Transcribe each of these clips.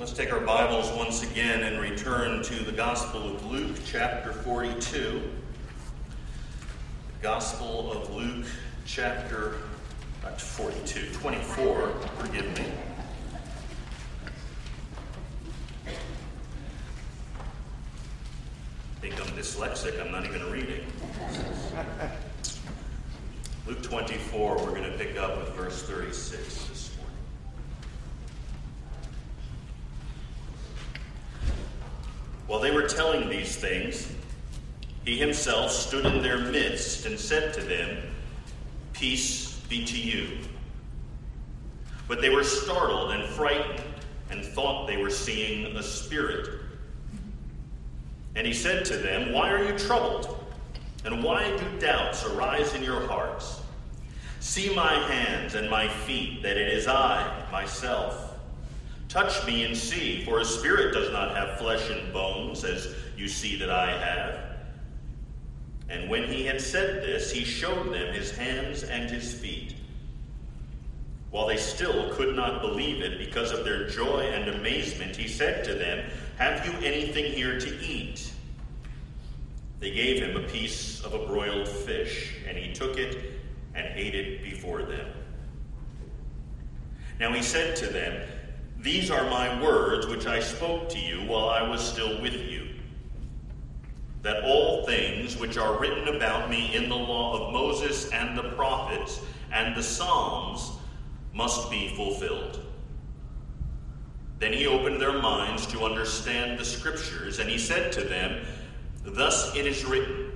Let's take our Bibles once again and return to the Gospel of Luke, chapter 42. The Gospel of Luke, chapter not 42, 24, forgive me. I think I'm dyslexic, I'm not even reading. Luke 24, we're going to pick up with verse 36 this morning. While they were telling these things, he himself stood in their midst and said to them, Peace be to you. But they were startled and frightened and thought they were seeing a spirit. And he said to them, Why are you troubled? And why do doubts arise in your hearts? See my hands and my feet, that it is I, myself. Touch me and see, for a spirit does not have flesh and bones, as you see that I have. And when he had said this, he showed them his hands and his feet. While they still could not believe it because of their joy and amazement, he said to them, Have you anything here to eat? They gave him a piece of a broiled fish, and he took it and ate it before them. Now he said to them, These are my words which I spoke to you while I was still with you that all things which are written about me in the law of Moses and the prophets and the Psalms must be fulfilled. Then he opened their minds to understand the scriptures, and he said to them, Thus it is written,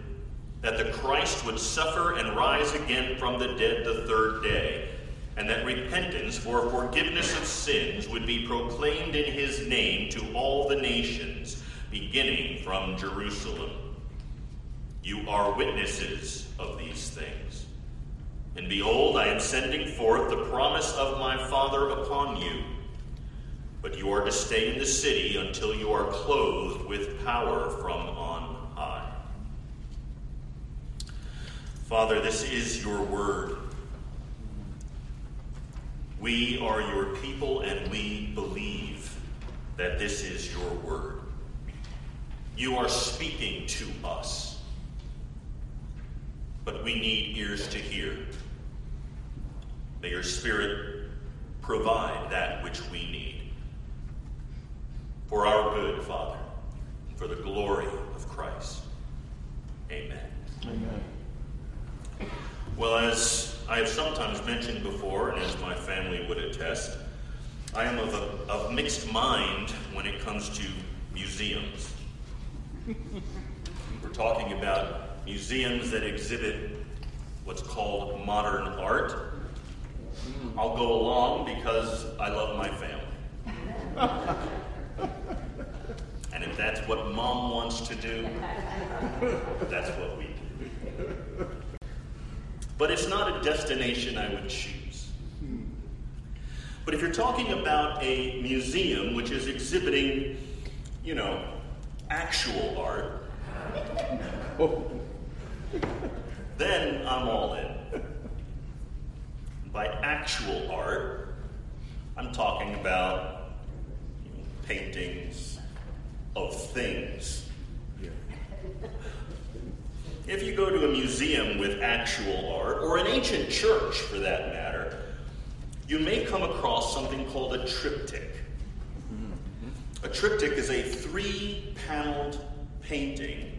that the Christ would suffer and rise again from the dead the third day, and that repentance for forgiveness of sins would be proclaimed in his name to all the nations beginning from Jerusalem. You are witnesses of these things. And behold, I am sending forth the promise of my Father upon you. But you are to stay in the city until you are clothed with power from on high. Father, this is your word. We are your people and we believe that this is your word. You are speaking to us. But we need ears to hear. May your Spirit provide that which we need. For our good, Father, for the glory of Christ. Amen. Amen. Well, as I have sometimes mentioned before, and as my family would attest, I am of, a, of mixed mind when it comes to museums. We're talking about museums that exhibit what's called modern art. I'll go along because I love my family. and if that's what mom wants to do, that's what we do. But it's not a destination I would choose. But if you're talking about a museum which is exhibiting, you know, actual art, oh, then I'm all in. By actual art, I'm talking about you know, paintings of things. If you go to a museum with actual art, or an ancient church for that matter, you may come across something called a triptych. A triptych is a three paneled painting,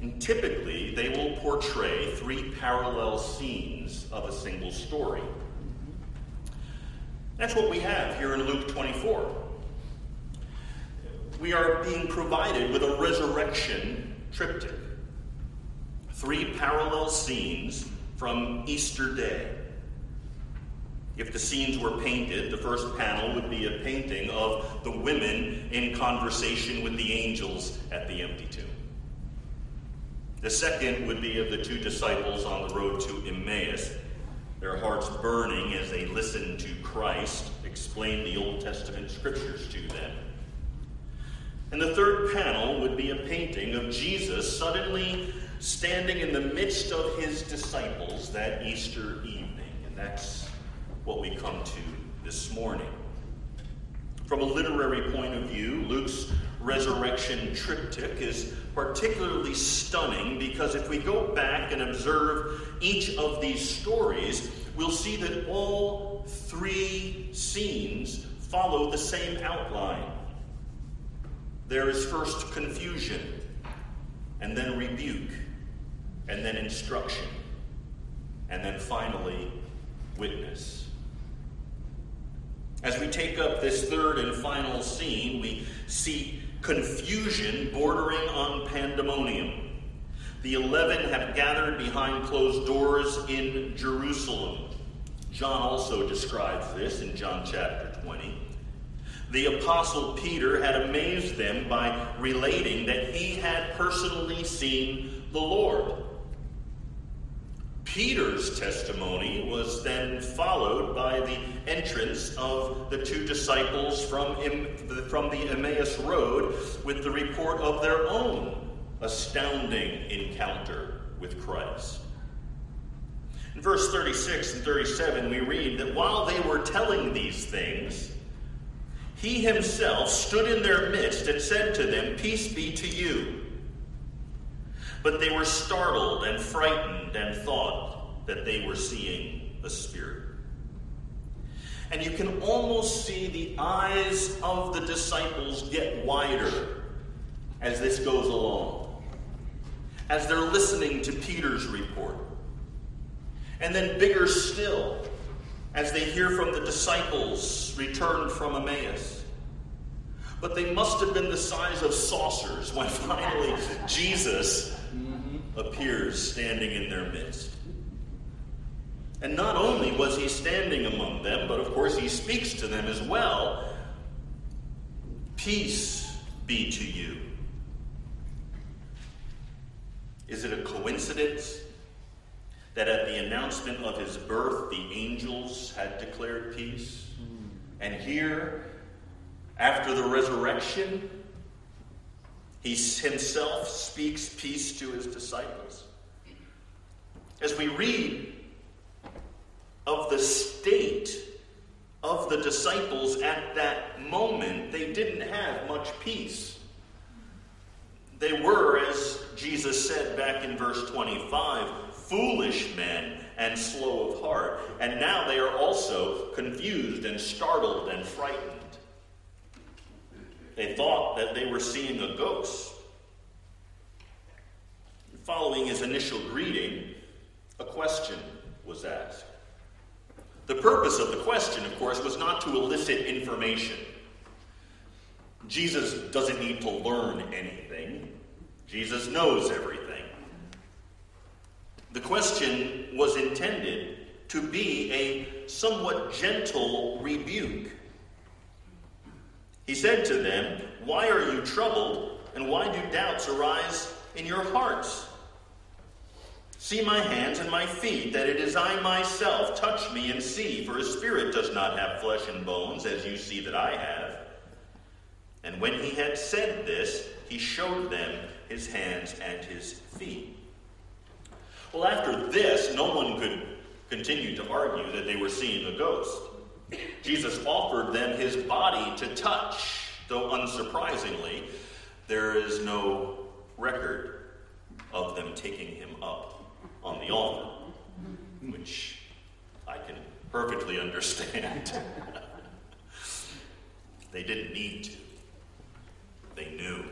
and typically they will portray three parallel scenes of a single story. That's what we have here in Luke 24. We are being provided with a resurrection triptych. Three parallel scenes from Easter Day. If the scenes were painted, the first panel would be a painting of the women in conversation with the angels at the empty tomb. The second would be of the two disciples on the road to Emmaus, their hearts burning as they listen to Christ explain the Old Testament scriptures to them. And the third panel would be a painting of Jesus suddenly standing in the midst of his disciples that Easter evening. And that's what we come to this morning. From a literary point of view, Luke's resurrection triptych is particularly stunning because if we go back and observe each of these stories, we'll see that all three scenes follow the same outline. There is first confusion, and then rebuke, and then instruction, and then finally witness. As we take up this third and final scene, we see confusion bordering on pandemonium. The eleven have gathered behind closed doors in Jerusalem. John also describes this in John chapter 20. The apostle Peter had amazed them by relating that he had personally seen the Lord. Peter's testimony was then followed by the entrance of the two disciples from, from the Emmaus Road with the report of their own astounding encounter with Christ. In verse 36 and 37, we read that while they were telling these things, he himself stood in their midst and said to them, Peace be to you. But they were startled and frightened and thought that they were seeing a spirit. And you can almost see the eyes of the disciples get wider as this goes along, as they're listening to Peter's report. And then bigger still, as they hear from the disciples returned from Emmaus but they must have been the size of saucers when finally Jesus appears standing in their midst. And not only was he standing among them, but of course he speaks to them as well. Peace be to you. Is it a coincidence that at the announcement of his birth, the angels had declared peace? And here, after the resurrection, he himself speaks peace to his disciples. As we read of the state of the disciples at that moment, they didn't have much peace. They were, as Jesus said back in verse 25, foolish men and slow of heart. And now they are also confused and startled and frightened. They thought that they were seeing a ghost. Following his initial greeting, a question was asked. The purpose of the question, of course, was not to elicit information. Jesus doesn't need to learn anything, Jesus knows everything. The question was intended to be a somewhat gentle rebuke he said to them, Why are you troubled, and why do doubts arise in your hearts? See my hands and my feet, that it is I myself. Touch me and see, for a spirit does not have flesh and bones, as you see that I have. And when he had said this, he showed them his hands and his feet. Well, after this, no one could continue to argue that they were seeing a ghost. Jesus offered them his body to touch, though unsurprisingly, there is no record of them taking him up on the altar, which I can perfectly understand. they didn't need to, they knew.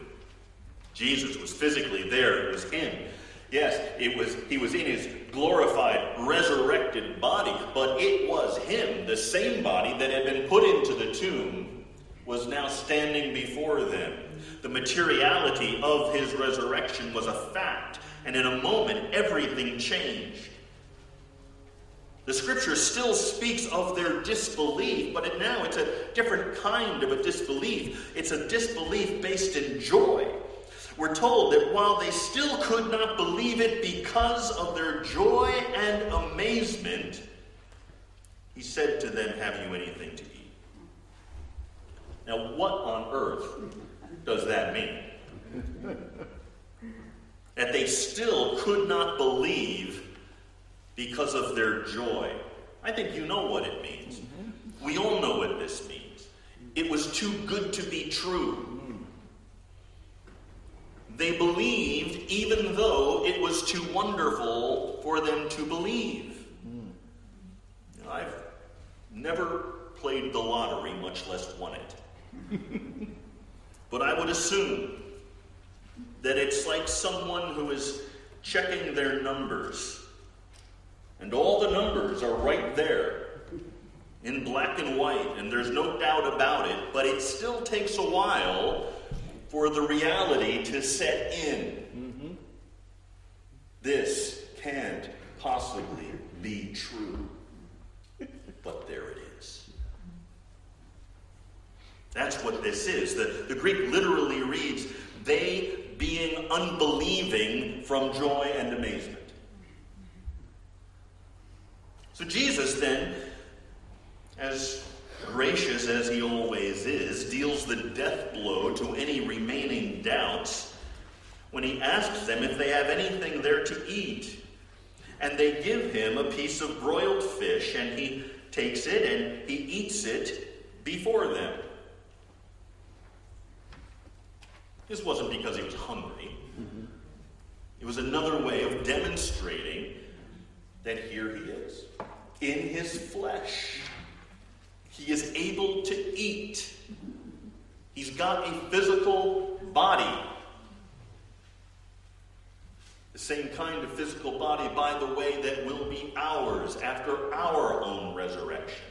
Jesus was physically there, it was him. Yes, it was he was in his glorified, resurrected body, but it was him, the same body that had been put into the tomb, was now standing before them. The materiality of his resurrection was a fact, and in a moment, everything changed. The scripture still speaks of their disbelief, but now it's a different kind of a disbelief. It's a disbelief based in joy. We're told that while they still could not believe it because of their joy and amazement, he said to them, Have you anything to eat? Now, what on earth does that mean? that they still could not believe because of their joy. I think you know what it means. We all know what this means. it was too good to be true. They believed even though it was too wonderful for them to believe. Hmm. I've never played the lottery, much less won it. but I would assume that it's like someone who is checking their numbers. And all the numbers are right there in black and white, and there's no doubt about it, but it still takes a while for the reality to set in. Mm-hmm. This can't possibly be true. But there it is. That's what this is. The, the Greek literally reads, they being unbelieving from joy and amazement. So Jesus then, as gracious as he always is, deals the death blow to any remaining doubts when he asks them if they have anything there to eat. And they give him a piece of broiled fish, and he takes it and he eats it before them. This wasn't because he was hungry. It was another way of demonstrating that here he is, in his flesh. He is able to eat. He's got a physical body. The same kind of physical body, by the way, that will be ours after our own resurrection.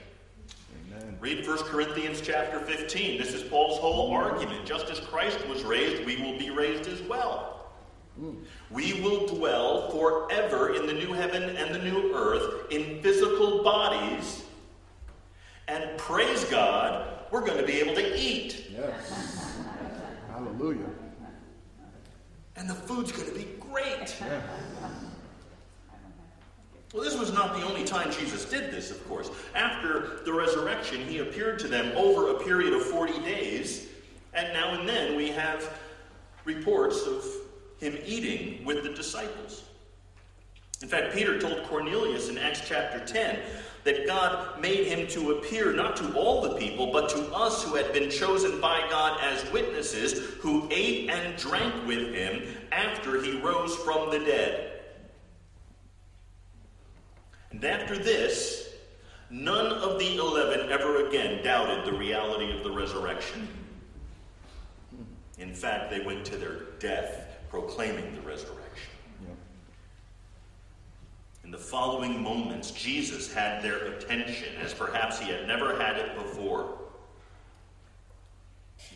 Amen. Read 1 Corinthians chapter 15. This is Paul's whole argument. Just as Christ was raised, we will be raised as well. Mm. We will dwell forever in the new heaven and the new earth in physical bodies. And praise God, we're going to be able to eat. Yes. Hallelujah. And the food's going to be great. Yeah. Well, this was not the only time Jesus did this, of course. After the resurrection, he appeared to them over a period of 40 days, and now and then we have reports of him eating with the disciples. In fact, Peter told Cornelius in Acts chapter 10 that God made him to appear not to all the people, but to us who had been chosen by God as witnesses, who ate and drank with him after he rose from the dead. And after this, none of the eleven ever again doubted the reality of the resurrection. In fact, they went to their death proclaiming the resurrection. In the following moments, Jesus had their attention as perhaps he had never had it before.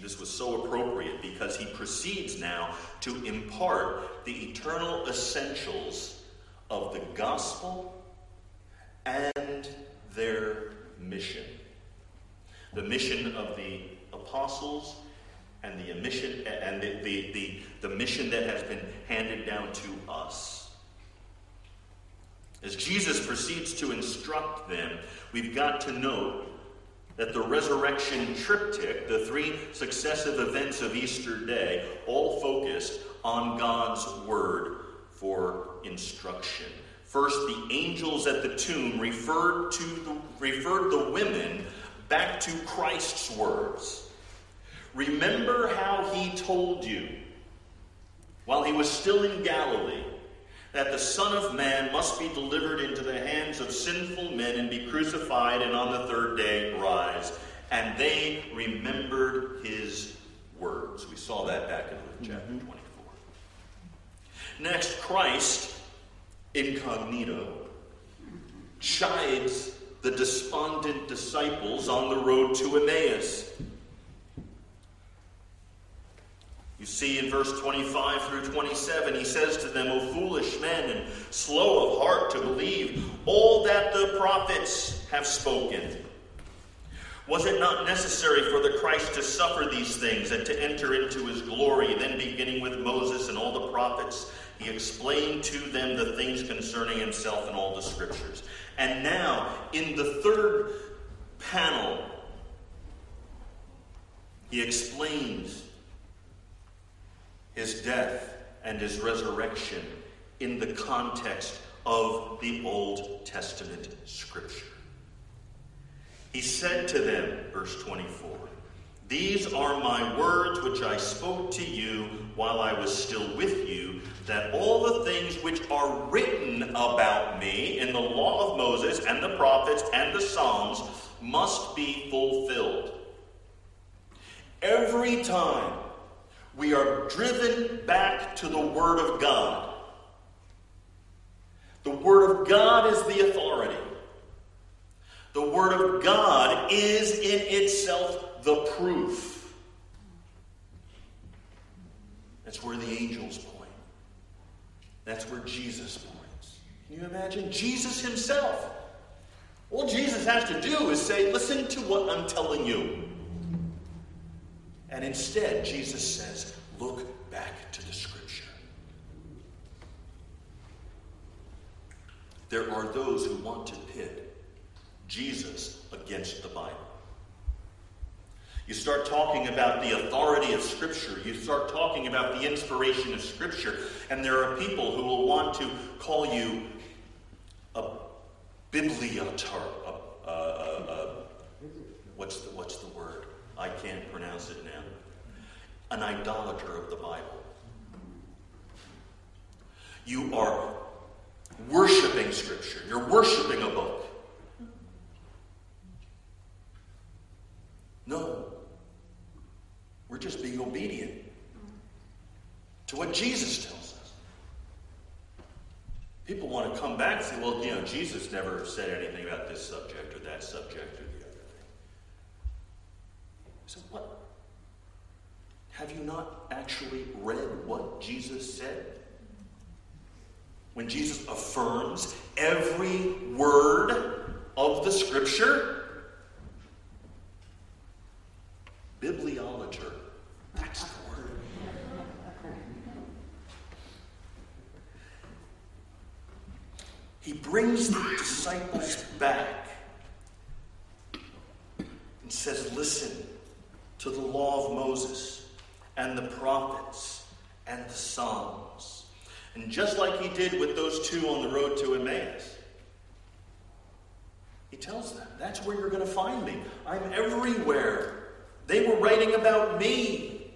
This was so appropriate because he proceeds now to impart the eternal essentials of the gospel and their mission. The mission of the apostles and the mission and the, the, the, the mission that has been handed down to us. As Jesus proceeds to instruct them, we've got to note that the resurrection triptych, the three successive events of Easter Day, all focused on God's word for instruction. First, the angels at the tomb referred to the, referred the women back to Christ's words. Remember how he told you while he was still in Galilee that the Son of Man must be delivered into the hands of sinful men and be crucified and on the third day rise. And they remembered his words. We saw that back in Luke chapter mm-hmm. 24. Next, Christ incognito, chides the despondent disciples on the road to Emmaus. You see in verse 25 through 27, he says to them, O foolish men and slow of heart to believe all that the prophets have spoken. Was it not necessary for the Christ to suffer these things and to enter into his glory, then beginning with Moses and all the prophets? He explained to them the things concerning himself in all the scriptures. And now, in the third panel, he explains his death and his resurrection in the context of the Old Testament scripture. He said to them, verse 24, These are my words which I spoke to you while I was still with you, that all the things which are written about me in the law of Moses and the prophets and the Psalms must be fulfilled. Every time we are driven back to the Word of God, the Word of God is the authority. The Word of God is in itself the proof. That's where the angels point. That's where Jesus points. Can you imagine? Jesus himself. All Jesus has to do is say, Listen to what I'm telling you. And instead, Jesus says, Look back to the Scripture. There are those who want to pit Jesus against the Bible. You start talking about the authority of Scripture. You start talking about the inspiration of Scripture. And there are people who will want to call you a bibliotar. A, a, a, what's, the, what's the word? I can't pronounce it now. An idolater of the Bible. You are worshiping Scripture. You're worshiping a book. No. We're just being obedient to what Jesus tells us. People want to come back and say, well, you know, Jesus never said anything about this subject or that subject or the other thing. So what? Have you not actually read what Jesus said? When Jesus affirms every word of the scripture? Bibliolater. That's the word. He brings the disciples back and says, Listen to the law of Moses and the prophets and the Psalms. And just like he did with those two on the road to Emmaus, he tells them, That's where you're going to find me. I'm everywhere. They were writing about me.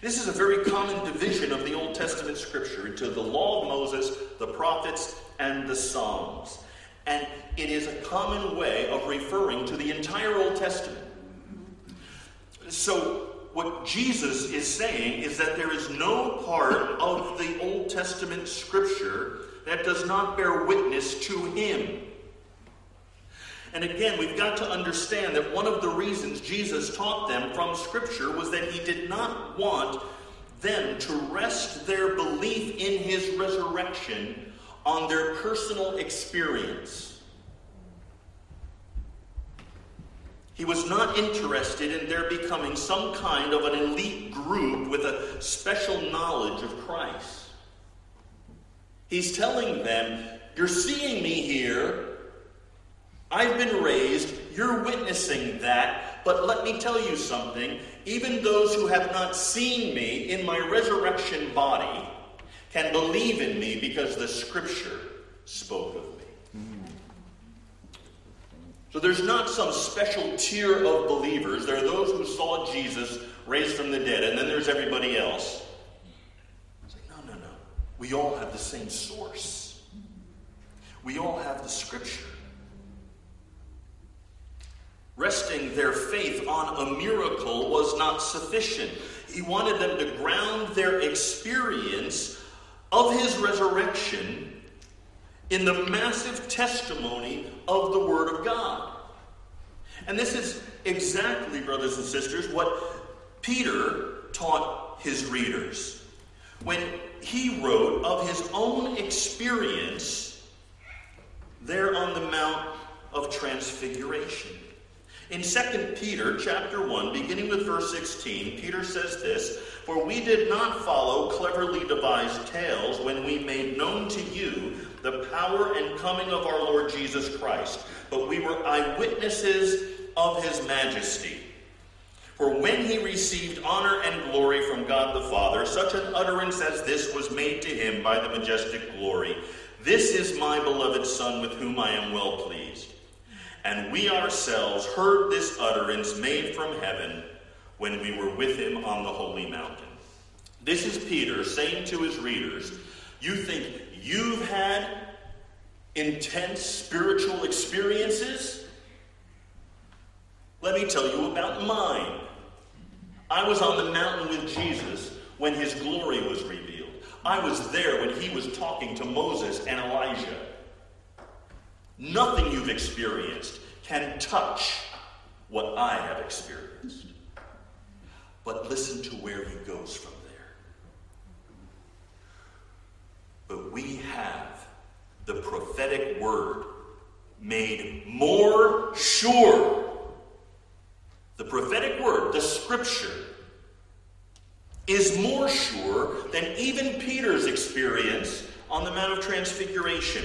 This is a very common division of the Old Testament scripture into the law of Moses, the prophets, and the Psalms. And it is a common way of referring to the entire Old Testament. So, what Jesus is saying is that there is no part of the Old Testament scripture that does not bear witness to him. And again, we've got to understand that one of the reasons Jesus taught them from Scripture was that he did not want them to rest their belief in his resurrection on their personal experience. He was not interested in their becoming some kind of an elite group with a special knowledge of Christ. He's telling them, You're seeing me here I've been raised, you're witnessing that, but let me tell you something. Even those who have not seen me in my resurrection body can believe in me because the scripture spoke of me. So there's not some special tier of believers. There are those who saw Jesus raised from the dead, and then there's everybody else. It's like, no, no, no. We all have the same source. We all have the scripture resting their faith on a miracle was not sufficient. He wanted them to ground their experience of his resurrection in the massive testimony of the Word of God. And this is exactly, brothers and sisters, what Peter taught his readers when he wrote of his own experience there on the Mount of Transfiguration. In 2 Peter chapter 1, beginning with verse 16, Peter says this, For we did not follow cleverly devised tales when we made known to you the power and coming of our Lord Jesus Christ, but we were eyewitnesses of his majesty. For when he received honor and glory from God the Father, such an utterance as this was made to him by the majestic glory This is my beloved Son, with whom I am well pleased. And we ourselves heard this utterance made from heaven when we were with him on the holy mountain. This is Peter saying to his readers, You think you've had intense spiritual experiences? Let me tell you about mine. I was on the mountain with Jesus when his glory was revealed. I was there when he was talking to Moses and Elijah. Nothing you've experienced can touch what I have experienced. But listen to where he goes from there. But we have the prophetic word made more sure. The prophetic word, the scripture, is more sure than even Peter's experience on the Mount of Transfiguration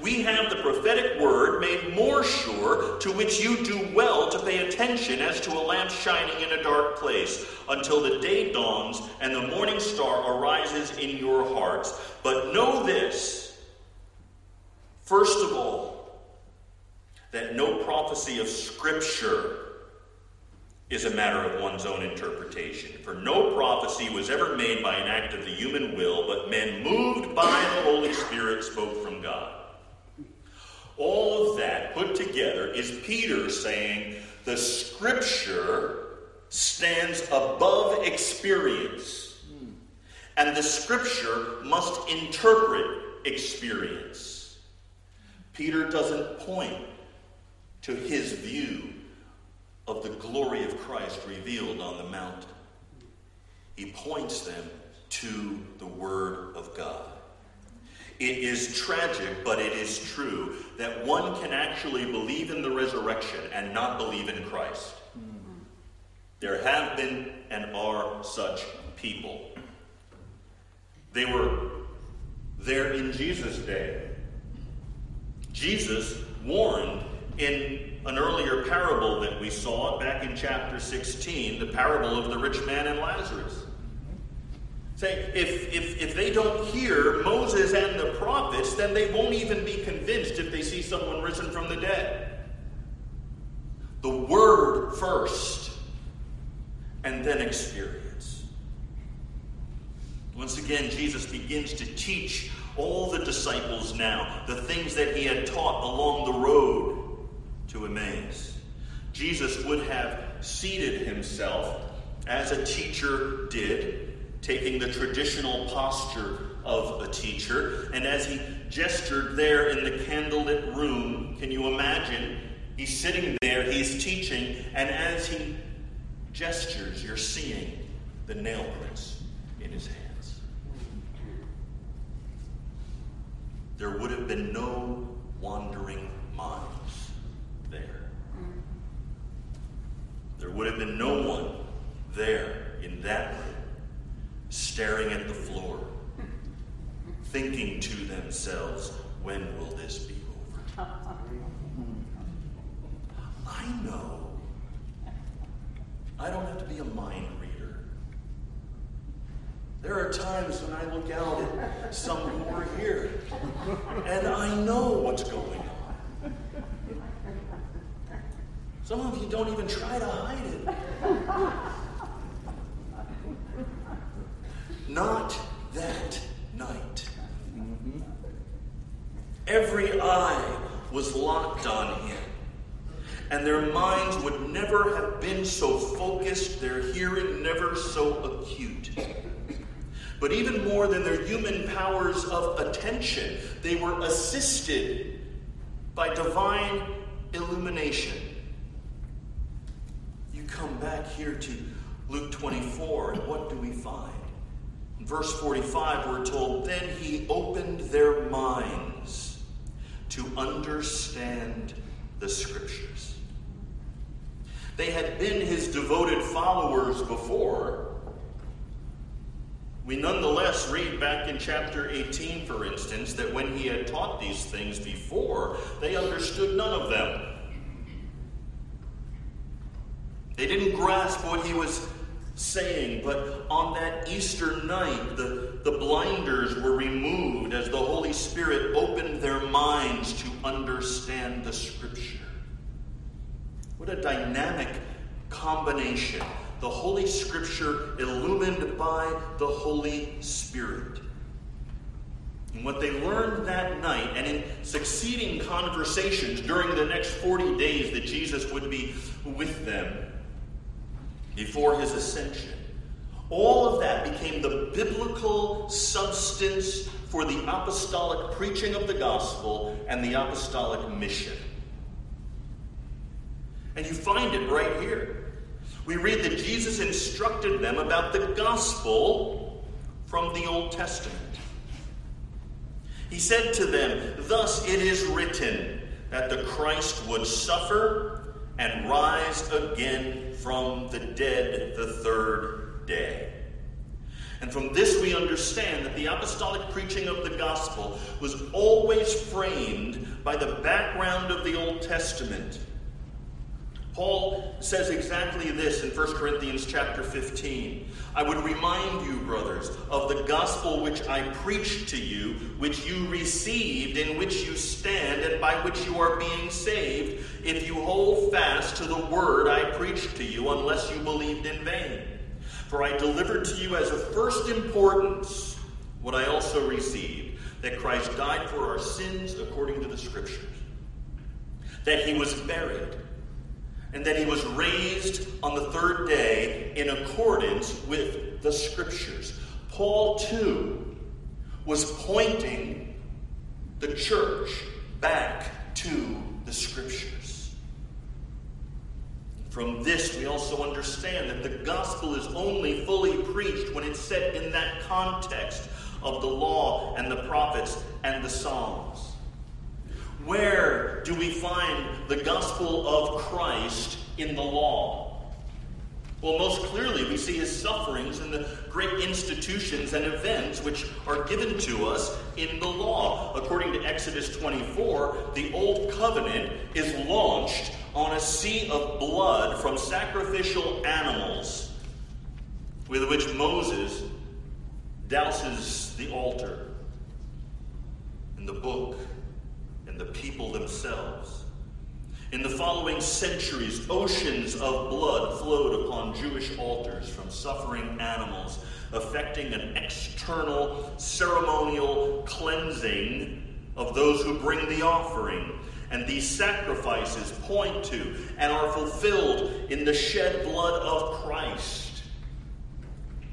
we have the prophetic word made more sure, to which you do well to pay attention as to a lamp shining in a dark place, until the day dawns and the morning star arises in your hearts. But know this, first of all, that no prophecy of Scripture is a matter of one's own interpretation. For no prophecy was ever made by an act of the human will, but men moved by the Holy Spirit spoke from God. All of that put together is Peter saying the scripture stands above experience, and the scripture must interpret experience. Peter doesn't point to his view of the glory of Christ revealed on the mountain, he points them to the Word of God. It is tragic, but it is true that one can actually believe in the resurrection and not believe in Christ. There have been and are such people. They were there in Jesus' day. Jesus warned in an earlier parable that we saw back in chapter 16, the parable of the rich man and Lazarus. Say, if, if, if they don't hear Moses and the prophets, then they won't even be convinced if they see someone risen from the dead. The word first, and then experience. Once again, Jesus begins to teach all the disciples now the things that he had taught along the road to Emmaus. Jesus would have seated himself as a teacher did taking the traditional posture of a teacher. And as he gestured there in the candlelit room, can you imagine? He's sitting there, he's teaching, and as he gestures, you're seeing the nail prints in his hands. There would have been no wandering minds there. There would have been no one there in that room staring at the floor, thinking to themselves, when will this be over? I know. I don't have to be a mind reader. There are times when I look out at some who are here, and I know what's going on. Some of you don't even try to hide it. Not that night. Every eye was locked on him, and their minds would never have been so focused, their hearing never so acute. But even more than their human powers of attention, they were assisted by divine illumination. Come back here to Luke 24, and what do we find? verse 45, we're told, Then he opened their minds to understand the scriptures. They had been his devoted followers before. We nonetheless read back in chapter 18, for instance, that when he had taught these things before, they understood none of them. They didn't grasp what he was saying, but on that Easter night, the, the blinders were removed as the Holy Spirit opened their minds to understand the Scripture. What a dynamic combination. The Holy Scripture illumined by the Holy Spirit. And what they learned that night, and in succeeding conversations during the next 40 days that Jesus would be with them before his ascension, all of that became the biblical substance for the apostolic preaching of the gospel and the apostolic mission. And you find it right here. We read that Jesus instructed them about the gospel from the Old Testament. He said to them, Thus it is written that the Christ would suffer and rise again from the dead the third day. And from this, we understand that the apostolic preaching of the gospel was always framed by the background of the Old Testament. Paul says exactly this in 1 Corinthians chapter 15. I would remind you, brothers, of the gospel which I preached to you, which you received, in which you stand, and by which you are being saved, if you hold fast to the word I preached to you, unless you believed in vain. For I delivered to you as of first importance what I also received that Christ died for our sins according to the Scriptures, that he was buried, and that he was raised on the third day in accordance with the Scriptures. Paul, too, was pointing the church back to the Scriptures. From this, we also understand that the gospel is only fully preached when it's set in that context of the law and the prophets and the Psalms. Where do we find the gospel of Christ in the law? Well, most clearly, we see his sufferings in the great institutions and events which are given to us in the law. According to Exodus 24, the Old Covenant is launched on a sea of blood from sacrificial animals with which Moses douses the altar in the book and the people themselves. In the following centuries, oceans of blood flowed upon Jewish altars from suffering animals, affecting an external ceremonial cleansing of those who bring the offering and these sacrifices point to and are fulfilled in the shed blood of Christ.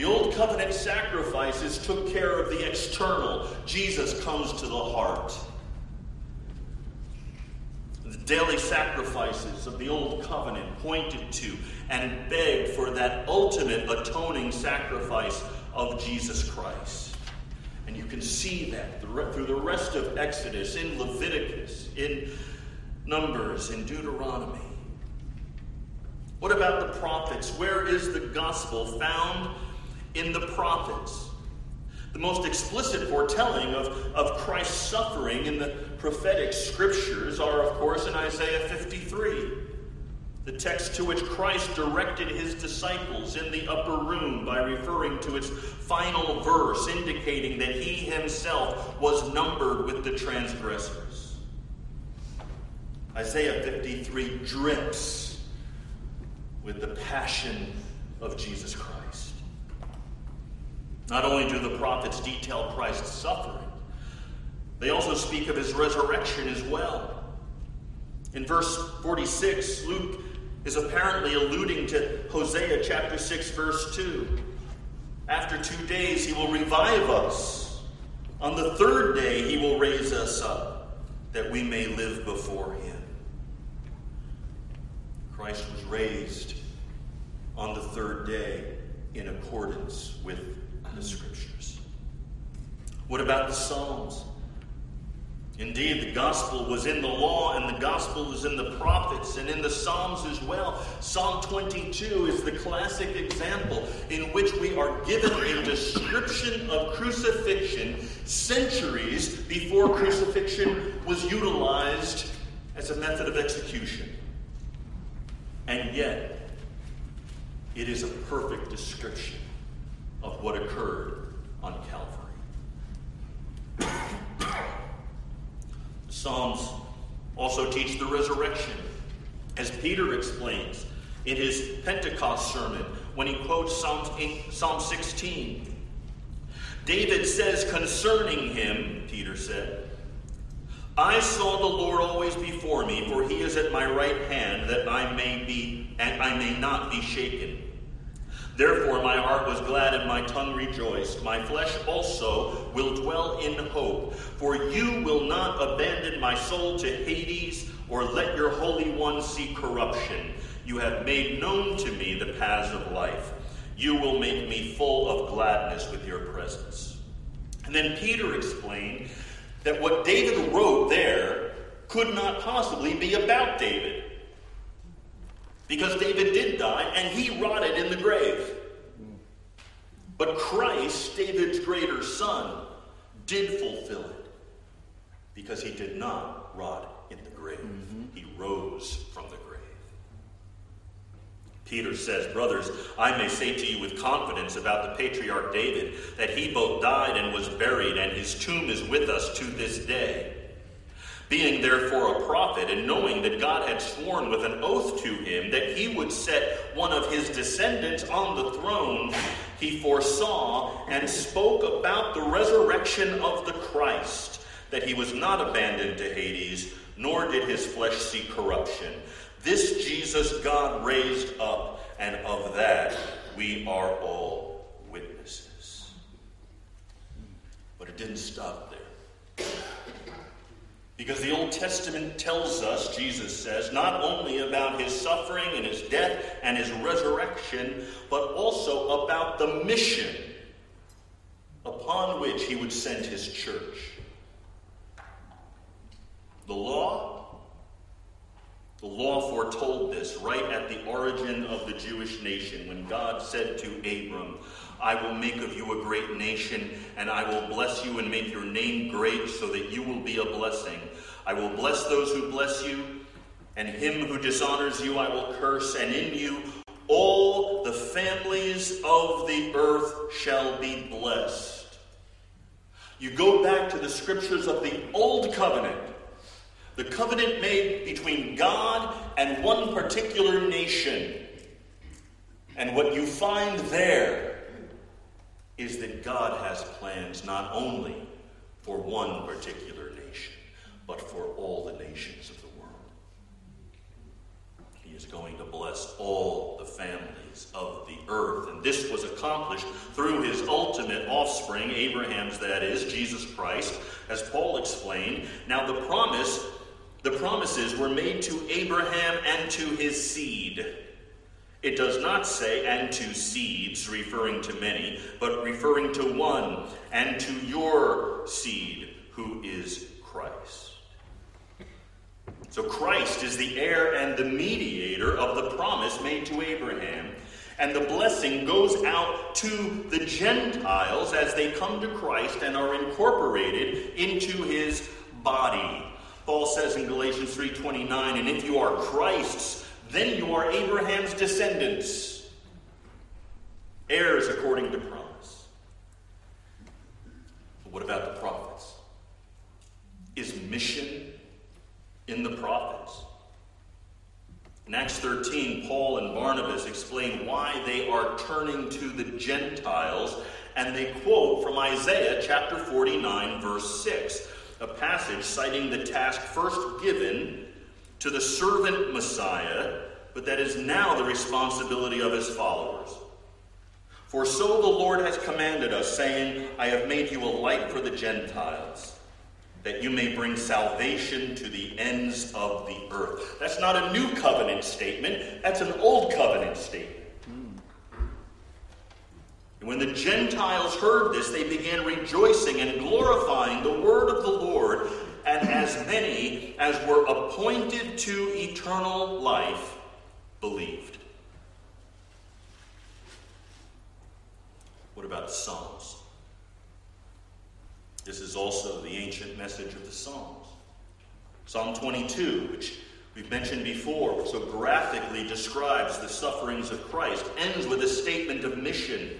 The old covenant sacrifices took care of the external. Jesus comes to the heart. The daily sacrifices of the old covenant pointed to and begged for that ultimate atoning sacrifice of Jesus Christ. And you can see that through the rest of Exodus, in Leviticus, in Numbers, in Deuteronomy. What about the prophets? Where is the gospel found in the prophets. The most explicit foretelling of, of Christ's suffering in the prophetic scriptures are, of course, in Isaiah 53, the text to which Christ directed his disciples in the upper room by referring to its final verse, indicating that he himself was numbered with the transgressors. Isaiah 53 drips with the passion of Jesus Christ. Not only do the prophets detail Christ's suffering, they also speak of his resurrection as well. In verse 46, Luke is apparently alluding to Hosea chapter 6, verse 2. After two days, he will revive us. On the third day, he will raise us up that we may live before him. Christ was raised on the third day in accordance with the scriptures. What about the Psalms? Indeed, the gospel was in the law, and the gospel was in the prophets, and in the Psalms as well. Psalm 22 is the classic example in which we are given a description of crucifixion centuries before crucifixion was utilized as a method of execution. And yet, it is a perfect description of what occurred on Calvary. the Psalms also teach the resurrection, as Peter explains in his Pentecost sermon when he quotes Psalm, Psalm 16. David says concerning him, Peter said, I saw the Lord always before me, for he is at my right hand, that I may be and I may not be shaken. Therefore, my heart was glad and my tongue rejoiced. My flesh also will dwell in hope. For you will not abandon my soul to Hades, or let your Holy One see corruption. You have made known to me the paths of life. You will make me full of gladness with your presence. And then Peter explained that what David wrote there could not possibly be about David. Because David did die and he rotted in the grave. But Christ, David's greater son, did fulfill it because he did not rot in the grave. Mm-hmm. He rose from the grave. Peter says, Brothers, I may say to you with confidence about the patriarch David that he both died and was buried, and his tomb is with us to this day. Being therefore a prophet, and knowing that God had sworn with an oath to him that he would set one of his descendants on the throne, he foresaw and spoke about the resurrection of the Christ, that he was not abandoned to Hades, nor did his flesh see corruption. This Jesus God raised up, and of that we are all witnesses. But it didn't stop. Because the Old Testament tells us, Jesus says, not only about his suffering and his death and his resurrection, but also about the mission upon which he would send his church. The law, the law foretold this right at the origin of the Jewish nation when God said to Abram, I will make of you a great nation, and I will bless you and make your name great so that you will be a blessing. I will bless those who bless you, and him who dishonors you I will curse, and in you all the families of the earth shall be blessed. You go back to the scriptures of the Old Covenant, the covenant made between God and one particular nation. And what you find there is that God has plans not only for one particular nation, but for all the nations of the world. He is going to bless all the families of the earth. And this was accomplished through his ultimate offspring, Abraham's that is, Jesus Christ, as Paul explained. Now the promise, the promises were made to Abraham and to his seed. It does not say, and to seeds, referring to many, but referring to one, and to your seed, who is Christ. So Christ is the heir and the mediator of the promise made to Abraham. And the blessing goes out to the Gentiles as they come to Christ and are incorporated into his body. Paul says in Galatians 3:29, "And if you are Christ's, then you are Abraham's descendants, heirs according to promise. But what about the prophets? Is mission in the prophets? In Acts 13, Paul and Barnabas explain why they are turning to the Gentiles, and they quote from Isaiah chapter 49, verse 6, a passage citing the task first given to the servant Messiah, but that is now the responsibility of his followers. For so the Lord has commanded us, saying, I have made you a light for the Gentiles, that you may bring salvation to the ends of the earth. That's not a new covenant statement, that's an old covenant statement. And when the Gentiles heard this, they began rejoicing and glorifying the word of the Lord and as many as were appointed to eternal life believed. What about Psalms? This is also the ancient message of the Psalms. Psalm 22, which we've mentioned before, so graphically describes the sufferings of Christ, ends with a statement of mission.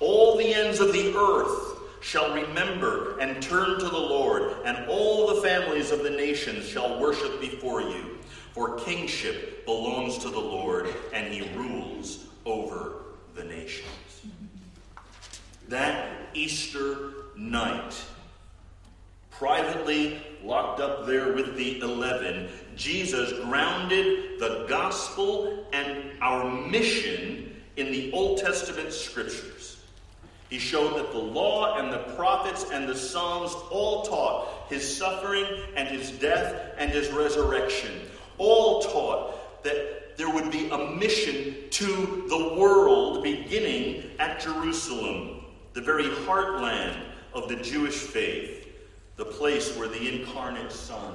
All the ends of the earth shall remember and turn to the Lord, and all the families of the nations shall worship before you. For kingship belongs to the Lord, and he rules over the nations. That Easter night, privately locked up there with the eleven, Jesus grounded the gospel and our mission in the Old Testament scriptures. He showed that the law and the prophets and the Psalms all taught his suffering and his death and his resurrection. All taught that there would be a mission to the world beginning at Jerusalem, the very heartland of the Jewish faith, the place where the incarnate Son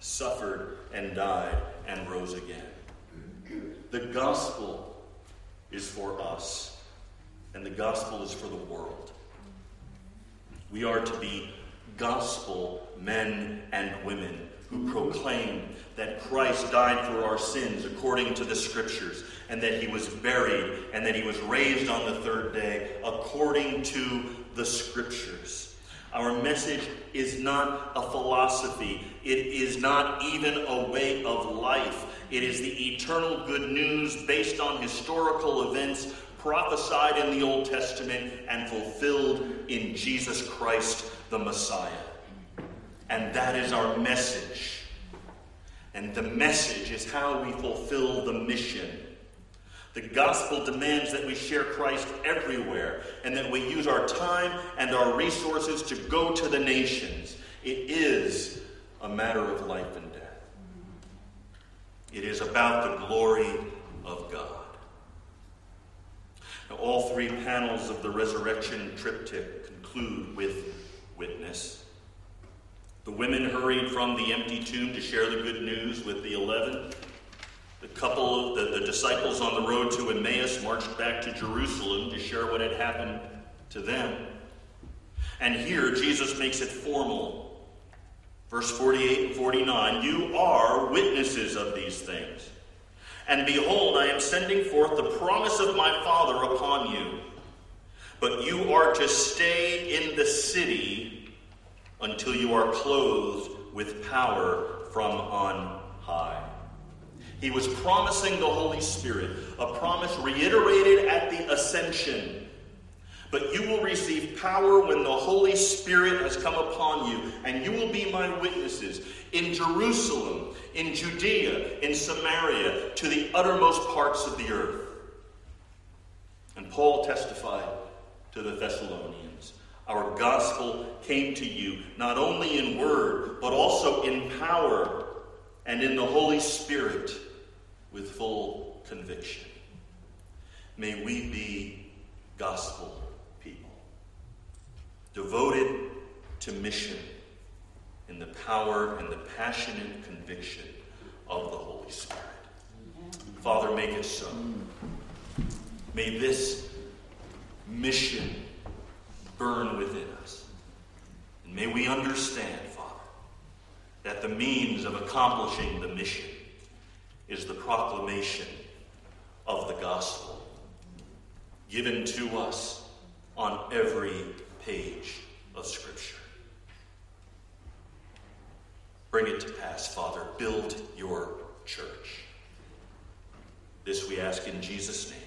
suffered and died and rose again. The gospel is for us and the gospel is for the world. We are to be gospel men and women who proclaim that Christ died for our sins according to the scriptures, and that he was buried, and that he was raised on the third day according to the scriptures. Our message is not a philosophy. It is not even a way of life. It is the eternal good news based on historical events prophesied in the Old Testament and fulfilled in Jesus Christ the Messiah. And that is our message. And the message is how we fulfill the mission. The gospel demands that we share Christ everywhere and that we use our time and our resources to go to the nations. It is a matter of life and death. It is about the glory of God. Now, all three panels of the resurrection triptych conclude with witness. The women hurried from the empty tomb to share the good news with the eleven. The couple, the, the disciples on the road to Emmaus marched back to Jerusalem to share what had happened to them. And here, Jesus makes it formal. Verse 48 and 49 You are witnesses of these things. And behold, I am sending forth the promise of my Father upon you. But you are to stay in the city until you are clothed with power from on. He was promising the Holy Spirit, a promise reiterated at the ascension. But you will receive power when the Holy Spirit has come upon you, and you will be my witnesses in Jerusalem, in Judea, in Samaria, to the uttermost parts of the earth. And Paul testified to the Thessalonians Our gospel came to you not only in word, but also in power and in the Holy Spirit with full conviction. May we be gospel people, devoted to mission in the power and the passionate conviction of the Holy Spirit. Father, make it so. May this mission burn within us. And may we understand, that the means of accomplishing the mission is the proclamation of the gospel given to us on every page of Scripture. Bring it to pass, Father. Build your church. This we ask in Jesus' name.